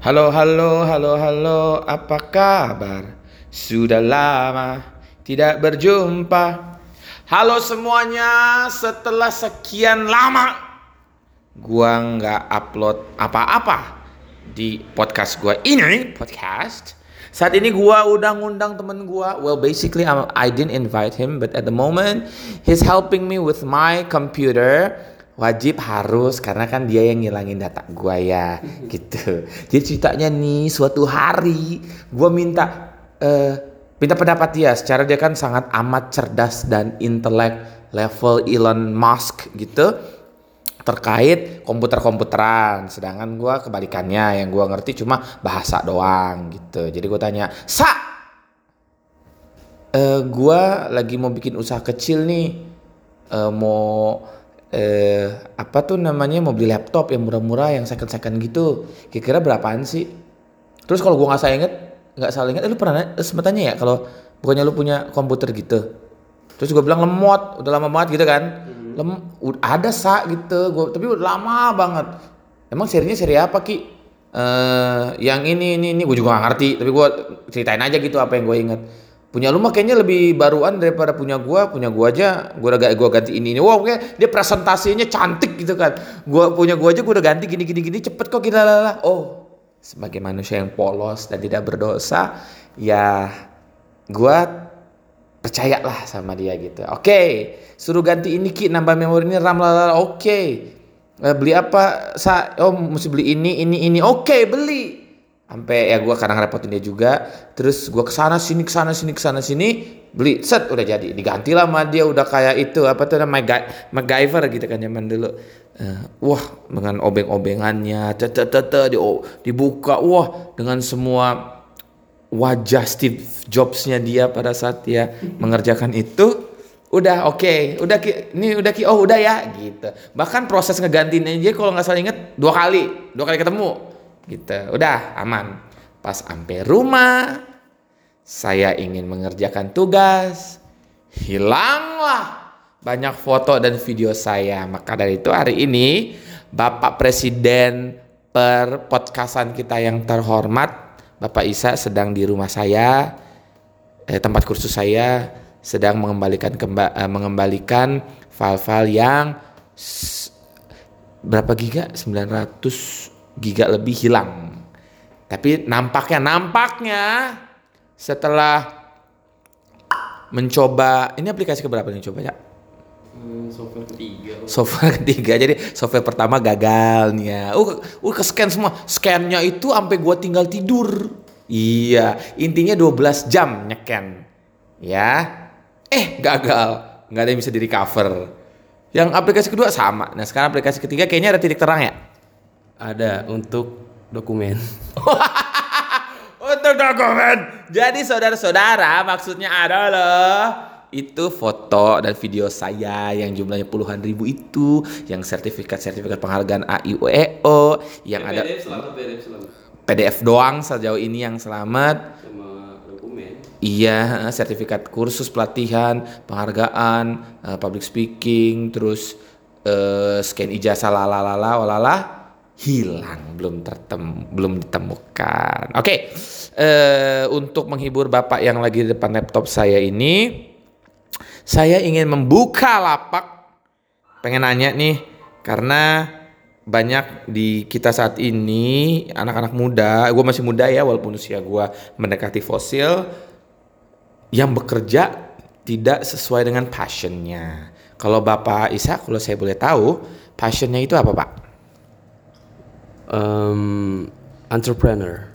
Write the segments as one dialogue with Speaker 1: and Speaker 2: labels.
Speaker 1: Halo, halo, halo, halo, apa kabar? Sudah lama tidak berjumpa. Halo semuanya, setelah sekian lama gua nggak upload apa-apa di podcast gua ini, podcast. Saat ini gua udah ngundang temen gua. Well, basically I'm- I didn't invite him, but at the moment he's helping me with my computer wajib harus karena kan dia yang ngilangin data gua ya gitu. Jadi ceritanya nih suatu hari gua minta eh minta pendapat dia. Secara dia kan sangat amat cerdas dan intelek level Elon Musk gitu terkait komputer-komputeran. Sedangkan gua kebalikannya yang gua ngerti cuma bahasa doang gitu. Jadi gua tanya sa eh gua lagi mau bikin usaha kecil nih Eh, mau eh apa tuh namanya mau beli laptop yang murah-murah yang second-second gitu. Kira-kira berapaan sih? Terus kalau gua nggak salah inget nggak salah inget eh, lu pernah na- eh, sempet tanya ya? Kalau bukannya lu punya komputer gitu. Terus gua bilang lemot udah lama banget gitu kan. Lem ud- ada sa gitu. Gua tapi udah lama banget. Emang serinya seri apa ki? Eh yang ini ini ini. Gue juga gak ngerti tapi gua ceritain aja gitu apa yang gue inget punya lu mah kayaknya lebih baruan daripada punya gua. Punya gua aja gua udah gua ganti ini ini. Wow dia presentasinya cantik gitu kan. Gua punya gua aja gua udah ganti gini gini gini cepet kok kita lala oh sebagai manusia yang polos dan tidak berdosa ya gua percayalah sama dia gitu. Oke suruh ganti ini ki nambah memori ini ram oke. Eh, beli apa sa? Oh mesti beli ini ini ini. Oke beli sampai ya gua kadang repotin dia juga. Terus gua ke sana sini ke sana sini ke sana sini beli set udah jadi. Diganti lah sama dia udah kayak itu apa tuh namanya MacGyver gitu kan zaman dulu. Eh, wah dengan obeng-obengannya tete tete di, oh, dibuka wah dengan semua wajah Steve Jobs-nya dia pada saat dia mengerjakan itu udah oke udah ki ini udah ki oh udah ya gitu. Bahkan proses ngegantiin aja kalau nggak salah inget dua kali dua kali ketemu gitu. Udah aman. Pas sampai rumah saya ingin mengerjakan tugas. Hilanglah banyak foto dan video saya. Maka dari itu hari ini Bapak Presiden per podcastan kita yang terhormat Bapak Isa sedang di rumah saya eh, tempat kursus saya sedang mengembalikan kemba- eh, mengembalikan file-file yang berapa giga? 900 giga lebih hilang. Tapi nampaknya nampaknya setelah mencoba ini aplikasi keberapa nih coba ya
Speaker 2: software ketiga.
Speaker 1: Software ketiga. Jadi software pertama gagal nih ya. Uh, uh ke scan semua. Scannya itu sampai gua tinggal tidur. Iya intinya 12 jam nyeken. Ya. Eh gagal. Nggak ada yang bisa di recover yang aplikasi kedua sama. Nah sekarang aplikasi ketiga kayaknya ada titik terang ya
Speaker 2: ada untuk dokumen
Speaker 1: Untuk dokumen. Jadi saudara-saudara maksudnya adalah itu foto dan video saya yang jumlahnya puluhan ribu itu, yang sertifikat-sertifikat penghargaan AIUEO, yang ada
Speaker 2: PDF selamat PDF selamat
Speaker 1: PDF doang sejauh ini yang selamat.
Speaker 2: sama dokumen
Speaker 1: Iya, sertifikat kursus pelatihan, penghargaan, eh, public speaking, terus eh, scan ijazah lalalala walala hilang belum tertem belum ditemukan. Oke, eh, untuk menghibur bapak yang lagi di depan laptop saya ini, saya ingin membuka lapak. Pengen nanya nih, karena banyak di kita saat ini anak-anak muda, gue masih muda ya walaupun usia gue mendekati fosil, yang bekerja tidak sesuai dengan passionnya. Kalau Bapak Isa, kalau saya boleh tahu, passionnya itu apa Pak?
Speaker 2: Em, entrepreneur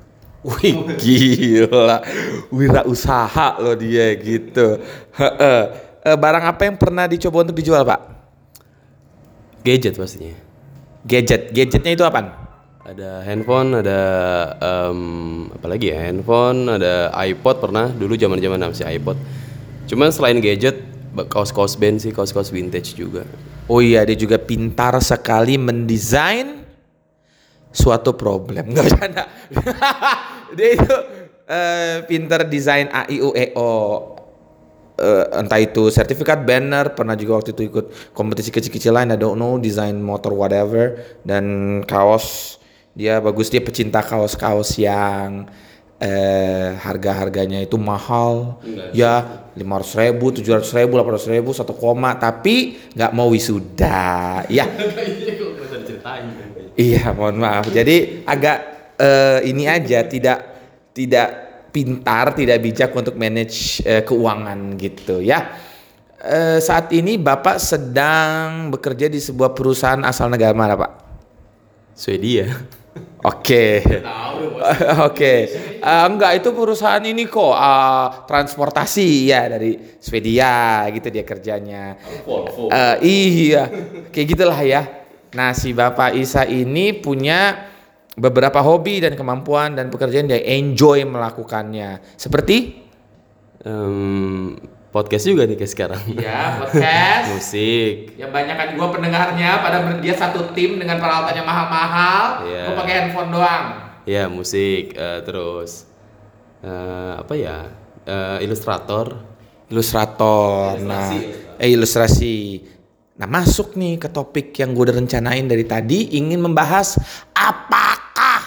Speaker 1: Wih gila, wirausaha loh dia gitu. Heeh. Eh, Barang apa yang pernah dicoba untuk dijual Pak?
Speaker 2: gadget pastinya
Speaker 1: Gadget, gadgetnya itu apa?
Speaker 2: ada handphone ada em, apa lagi ya handphone ada iPod pernah dulu zaman zaman masih iPod cuman selain gadget kaos-kaos band sih kaos-kaos vintage juga
Speaker 1: Oh iya, dia juga pintar sekali mendesain suatu problem. Nggak bercanda. dia itu eh, pintar desain A I U E O. Eh, entah itu sertifikat banner, pernah juga waktu itu ikut kompetisi kecil-kecilan, I don't know, desain motor whatever dan kaos Dia bagus dia pecinta kaos-kaos yang eh harga-harganya itu mahal. Ya, lima ratus ribu, tujuh ratus ribu, delapan ratus ribu, satu koma. Tapi nggak mau wisuda. Ya, Iya, mohon maaf. Jadi agak eh, ini aja tidak tidak pintar, tidak bijak untuk manage eh, keuangan gitu ya. Eh, saat ini Bapak sedang bekerja di sebuah perusahaan asal negara mana, Pak?
Speaker 2: Swedia.
Speaker 1: Oke. Oke. Enggak itu perusahaan ini kok eh, transportasi ya dari Swedia gitu dia kerjanya. Eh, iya, kayak gitulah ya. Nah, si Bapak Isa ini punya beberapa hobi dan kemampuan dan pekerjaan dia enjoy melakukannya. Seperti
Speaker 2: Em, podcast juga nih kayak sekarang.
Speaker 1: ya podcast.
Speaker 2: Musik.
Speaker 1: Ya banyak kan gua pendengarnya pada dia satu tim dengan peralatannya mahal-mahal.
Speaker 2: Iya.
Speaker 1: Gua pakai handphone doang.
Speaker 2: Ya musik. eh, terus eh, apa ya? Eh, ilustrator.
Speaker 1: Ilustrator. Nah, eh ilustrasi. Nah, masuk nih ke topik yang gue udah rencanain dari tadi ingin membahas apakah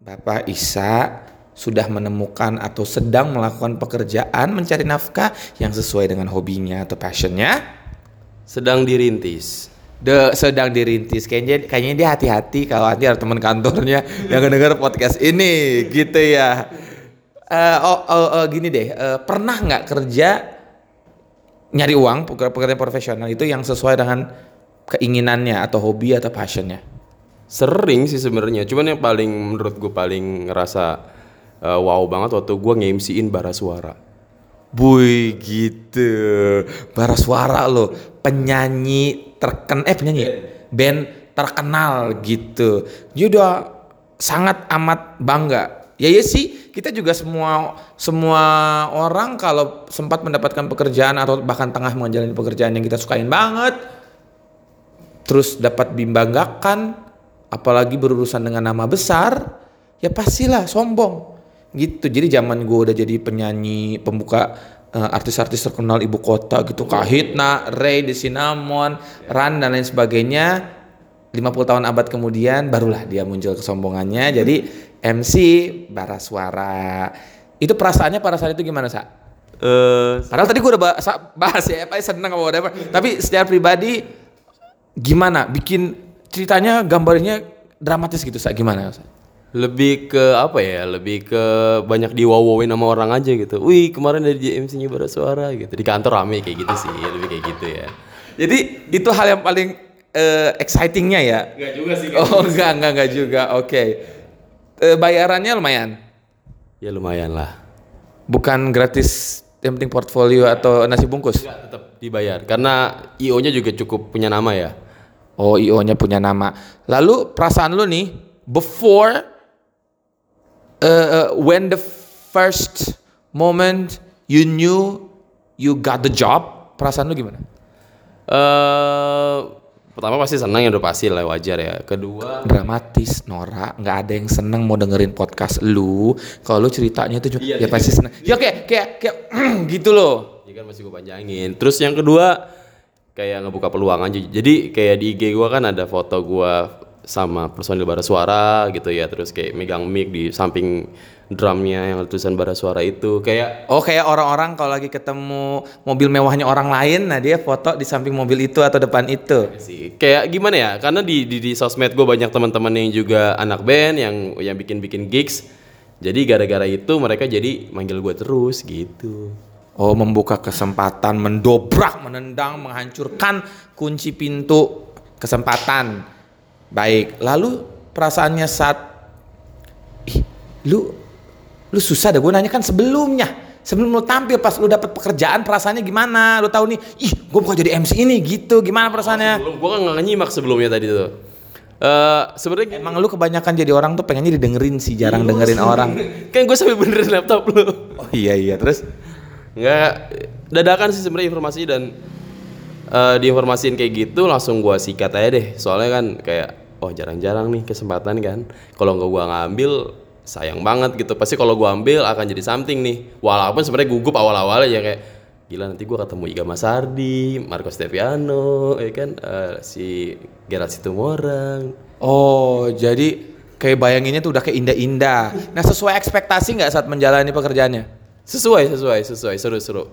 Speaker 1: Bapak Isa sudah menemukan atau sedang melakukan pekerjaan mencari nafkah yang sesuai dengan hobinya atau passionnya?
Speaker 2: Sedang dirintis.
Speaker 1: De, sedang dirintis kayaknya kayaknya dia hati-hati kalau nanti ada teman kantornya yang denger podcast ini gitu ya. Eh, oh, oh, oh, gini deh, eh, pernah nggak kerja nyari uang peker- pekerjaan profesional itu yang sesuai dengan keinginannya atau hobi atau passionnya?
Speaker 2: Sering sih sebenarnya. Cuman yang paling menurut gue paling ngerasa eh, wow banget waktu gue nge-MC-in bara suara.
Speaker 1: Buy gitu, bara suara lo, penyanyi terken eh penyanyi ya? band terkenal gitu. Dia udah sangat amat bangga. Ya ya sih, kita juga semua semua orang kalau sempat mendapatkan pekerjaan atau bahkan tengah menjalani pekerjaan yang kita sukain banget, terus dapat dibanggakan, apalagi berurusan dengan nama besar, ya pastilah sombong gitu. Jadi zaman gue udah jadi penyanyi pembuka eh, artis-artis terkenal ibu kota gitu, Kahitna, Ray, The Cinnamon, Ran dan lain sebagainya. 50 tahun abad kemudian barulah dia muncul kesombongannya jadi MC bara suara. Itu perasaannya pada saat itu gimana, Sa?
Speaker 2: Eh,
Speaker 1: Padahal tadi gue udah bahas, bahas ya, apa seneng sama whatever. Tapi secara pribadi gimana? Bikin ceritanya gambarnya dramatis gitu, Sa? Gimana? Sa?
Speaker 2: lebih ke apa ya? Lebih ke banyak diwawowin sama orang aja gitu. Wih kemarin dari JMC-nya bara suara gitu. Di kantor rame kayak gitu sih, lebih kayak gitu ya.
Speaker 1: Jadi itu hal yang paling eh, excitingnya ya?
Speaker 2: Enggak juga sih.
Speaker 1: Oh enggak, enggak, enggak juga. Oke. Eh, bayarannya lumayan.
Speaker 2: Ya lumayan lah.
Speaker 1: Bukan gratis yang penting portfolio atau nasi bungkus.
Speaker 2: Enggak tetap dibayar karena IO-nya juga cukup punya nama ya.
Speaker 1: Oh, IO-nya punya nama. Lalu perasaan lu nih before uh, uh, when the first moment you knew you got the job, perasaan lu gimana?
Speaker 2: Eh pertama pasti senang ya udah pasti lah wajar ya. Kedua
Speaker 1: Dramatis, Nora, nggak ada yang seneng mau dengerin podcast lu. Kalau lu ceritanya tuh
Speaker 2: Iya,
Speaker 1: ya pasti seneng. Ya kayak kayak kayak gitu loh.
Speaker 2: Ya kan masih gue panjangin. Terus yang kedua kayak ngebuka peluang aja. Jadi kayak di IG gue kan ada foto gue sama personil bara suara gitu ya. Terus kayak megang mic di samping drumnya yang tulisan bara suara itu. Kayak
Speaker 1: Oh kayak orang-orang kalau lagi ketemu mobil mewahnya orang lain, nah dia foto di samping mobil itu atau depan itu.
Speaker 2: sih kayak gimana ya? Karena di di, di sosmed gue banyak teman-teman yang juga anak band yang yang bikin-bikin gigs. Jadi gara-gara itu mereka jadi manggil gue terus gitu.
Speaker 1: Oh membuka kesempatan, mendobrak, menendang, menghancurkan kunci pintu kesempatan. Baik, lalu perasaannya saat, ih, lu, lu susah dah. Gue nanya kan sebelumnya, sebelum lu tampil pas lu dapat pekerjaan perasaannya gimana? Lu tahu nih, ih, gue bukan jadi MC ini gitu. Gimana perasaannya?
Speaker 2: Belum gue kan nggak nyimak sebelumnya tadi tuh. Eh sebenarnya
Speaker 1: Emang lu kebanyakan jadi orang tuh pengennya didengerin sih, jarang dengerin orang.
Speaker 2: kan gue sampai benerin laptop lu.
Speaker 1: Oh iya iya, terus
Speaker 2: Nggak dadakan sih sebenarnya informasi dan eh diinformasiin kayak gitu langsung gua sikat aja deh. Soalnya kan kayak oh jarang-jarang nih kesempatan kan. Kalau nggak gua ngambil sayang banget gitu. Pasti kalau gua ambil akan jadi something nih. Walaupun sebenarnya gugup awal-awal ya kayak gila nanti gua ketemu Iga Masardi, Marco Steviano, ya kan eh, si Gerard Situmorang.
Speaker 1: Oh, jadi kayak bayanginnya tuh udah kayak indah-indah. Nah sesuai ekspektasi nggak saat menjalani pekerjaannya?
Speaker 2: Sesuai, sesuai, sesuai, seru-seru.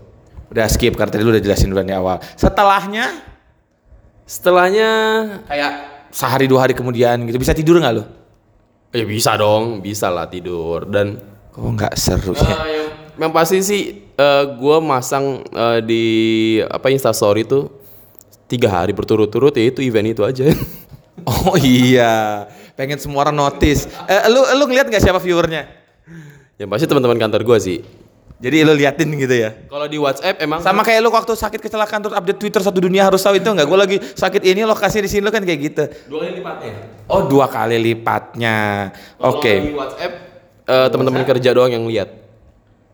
Speaker 1: Udah skip karena tadi lu udah jelasin duluan di awal. Setelahnya
Speaker 2: Setelahnya
Speaker 1: kayak sehari dua hari kemudian gitu bisa tidur nggak lu?
Speaker 2: Ya bisa dong, bisa lah tidur dan
Speaker 1: Kok nggak seru ya?
Speaker 2: Eh, yang, yang pasti sih gue masang eh, di apa Instastory tuh tiga hari berturut-turut ya itu event itu aja.
Speaker 1: Oh iya, pengen semua orang notice. Eh, lu lu ngeliat nggak siapa viewernya?
Speaker 2: yang pasti teman-teman kantor gue sih.
Speaker 1: Jadi lu liatin gitu ya?
Speaker 2: Kalau di WhatsApp emang
Speaker 1: Sama kayak lu waktu sakit kecelakaan terus update Twitter satu dunia harus tahu itu nggak? Gue lagi sakit ini lokasi di sini lu kan kayak gitu.
Speaker 2: dua kali lipatnya.
Speaker 1: Oh dua kali lipatnya. Oke.
Speaker 2: di WhatsApp eh, teman-teman kerja doang yang lihat.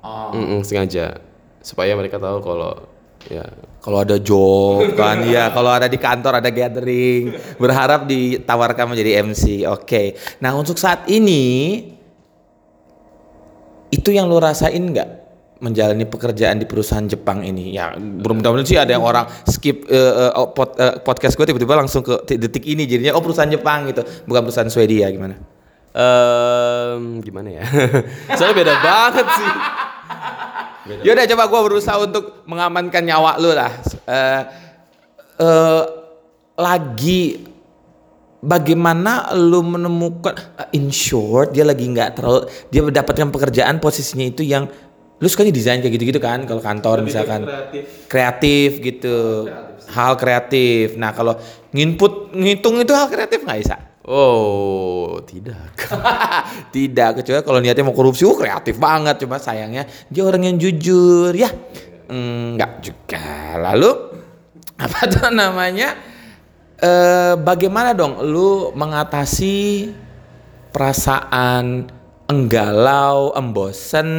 Speaker 1: Oh.
Speaker 2: Mm-mm, sengaja supaya mereka tahu kalau ya
Speaker 1: Kalau ada job kan ya, kalau ada di kantor ada gathering, berharap ditawarkan menjadi MC. Oke. Nah untuk saat ini itu yang lu rasain nggak menjalani pekerjaan di perusahaan Jepang ini? Ya mudah-mudahan sih ada yang orang skip eh, eh, pod- eh, podcast gue tiba-tiba langsung ke detik ini jadinya oh perusahaan Jepang gitu, bukan perusahaan Swedia gimana?
Speaker 2: Em, gimana ya? Soalnya beda banget sih.
Speaker 1: Yaudah coba gue berusaha untuk mengamankan nyawa lu lah. Eh, eh, lagi bagaimana lu menemukan eh, in short dia lagi nggak terlalu dia mendapatkan pekerjaan posisinya itu yang lu sukanya desain kayak gitu-gitu kan kalau kantor misalkan. kreatif. Gitu. Hal kreatif nah kalau nginput ngitung itu hal kreatif nggak bisa
Speaker 2: Oh, tidak.
Speaker 1: tidak kecuali kalau niatnya mau korupsi oh kreatif banget. Cuma sayangnya dia orang yang jujur ya. Enggak juga. Lalu apa tuh namanya eh bagaimana dong lu mengatasi perasaan enggalau, embosen,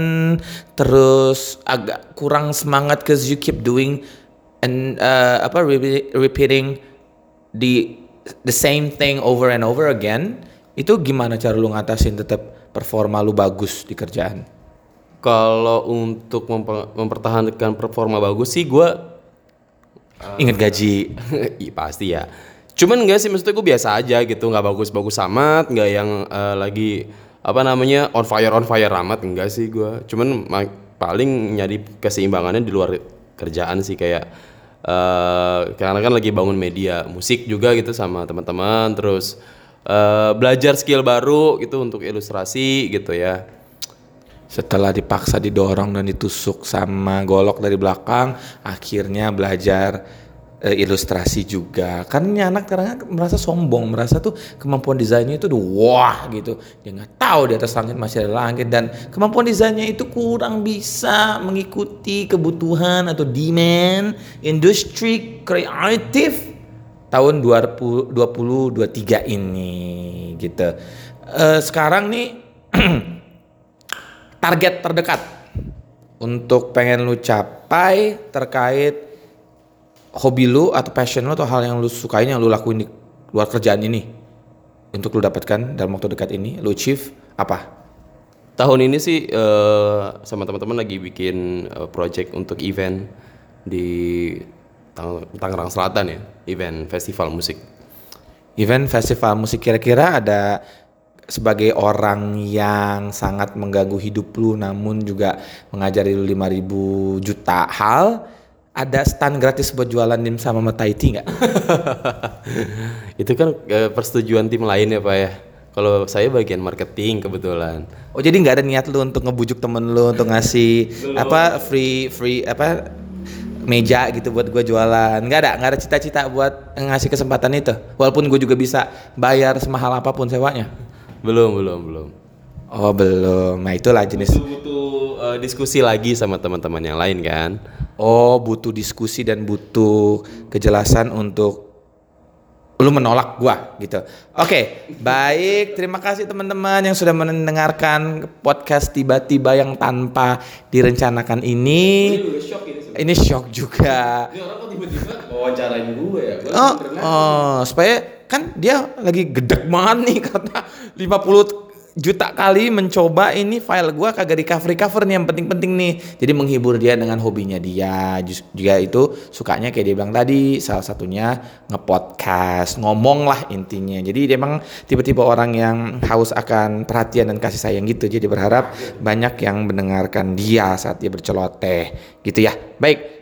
Speaker 1: terus agak kurang semangat cause you keep doing and eh, apa re- repeating the the same thing over and over again. Itu gimana cara lu ngatasin tetap performa lu bagus di kerjaan?
Speaker 2: Kalau untuk memper- mempertahankan performa bagus sih gue
Speaker 1: Ingat gaji.
Speaker 2: Iya pasti ya. Cuman enggak sih maksudnya gue biasa aja gitu, nggak bagus-bagus amat, nggak yang eh, lagi apa namanya on fire on fire amat enggak sih gue. Cuman ma- paling nyari keseimbangannya di luar kerjaan sih kayak eh karena kan lagi bangun media musik juga gitu sama teman-teman, terus eh, belajar skill baru gitu untuk ilustrasi gitu ya.
Speaker 1: Setelah dipaksa didorong dan ditusuk sama golok dari belakang, akhirnya belajar eh, ilustrasi juga. Karena ini anak karena merasa sombong, merasa tuh kemampuan desainnya itu udah wah gitu. Dia nggak tahu di atas langit masih ada langit dan kemampuan desainnya itu kurang bisa mengikuti kebutuhan atau demand industri kreatif tahun 2023 ini gitu. Eh, sekarang nih target terdekat untuk pengen lu capai terkait hobi lu atau passion lu atau hal yang lu sukain yang lu lakuin di luar kerjaan ini untuk lu dapatkan dalam waktu dekat ini lu achieve apa?
Speaker 2: Tahun ini sih eh, sama teman-teman lagi bikin eh, project untuk event di Tang- Tangerang Selatan ya, event festival musik.
Speaker 1: Event festival musik kira-kira ada sebagai orang yang sangat mengganggu hidup lu namun juga mengajari lu 5000 juta hal ada stand gratis buat jualan dimsum sama Thai tea nggak?
Speaker 2: Itu kan eh, persetujuan tim lain ya Pak ya. Kalau saya bagian marketing kebetulan.
Speaker 1: Oh jadi nggak ada niat lu untuk ngebujuk temen lu untuk ngasih apa free free apa meja gitu buat gue jualan nggak ada nggak ada cita-cita buat ngasih kesempatan itu walaupun gue juga bisa bayar semahal apa pun sewanya
Speaker 2: Belum, belum, belum.
Speaker 1: oh belum nah itulah jenis
Speaker 2: Butuh eh, diskusi lagi sama teman-teman yang lain kan.
Speaker 1: oh butuh diskusi dan butuh kejelasan untuk lu menolak gua gitu. Oke, baik. Terima kasih teman-teman yang sudah mendengarkan podcast tiba-tiba yang tanpa direncanakan ini. Ini shock juga.
Speaker 2: Ini orang kok tiba-tiba wawancarain gue ya?
Speaker 1: Oh, oh, supaya kan dia lagi gedek banget nih karena 50 juta kali mencoba ini file gua kagak di cover cover nih yang penting-penting nih. Jadi menghibur dia dengan hobinya dia. Juga itu sukanya kayak dia bilang tadi salah satunya ngepodcast ngomong lah intinya. Jadi dia emang tipe-tipe orang yang haus akan perhatian dan kasih sayang gitu. Jadi berharap banyak yang mendengarkan dia saat dia berceloteh gitu ya. Baik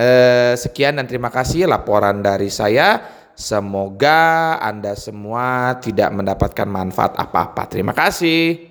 Speaker 1: Eh, sekian dan terima kasih laporan dari saya. Semoga Anda semua tidak mendapatkan manfaat apa-apa. Terima kasih.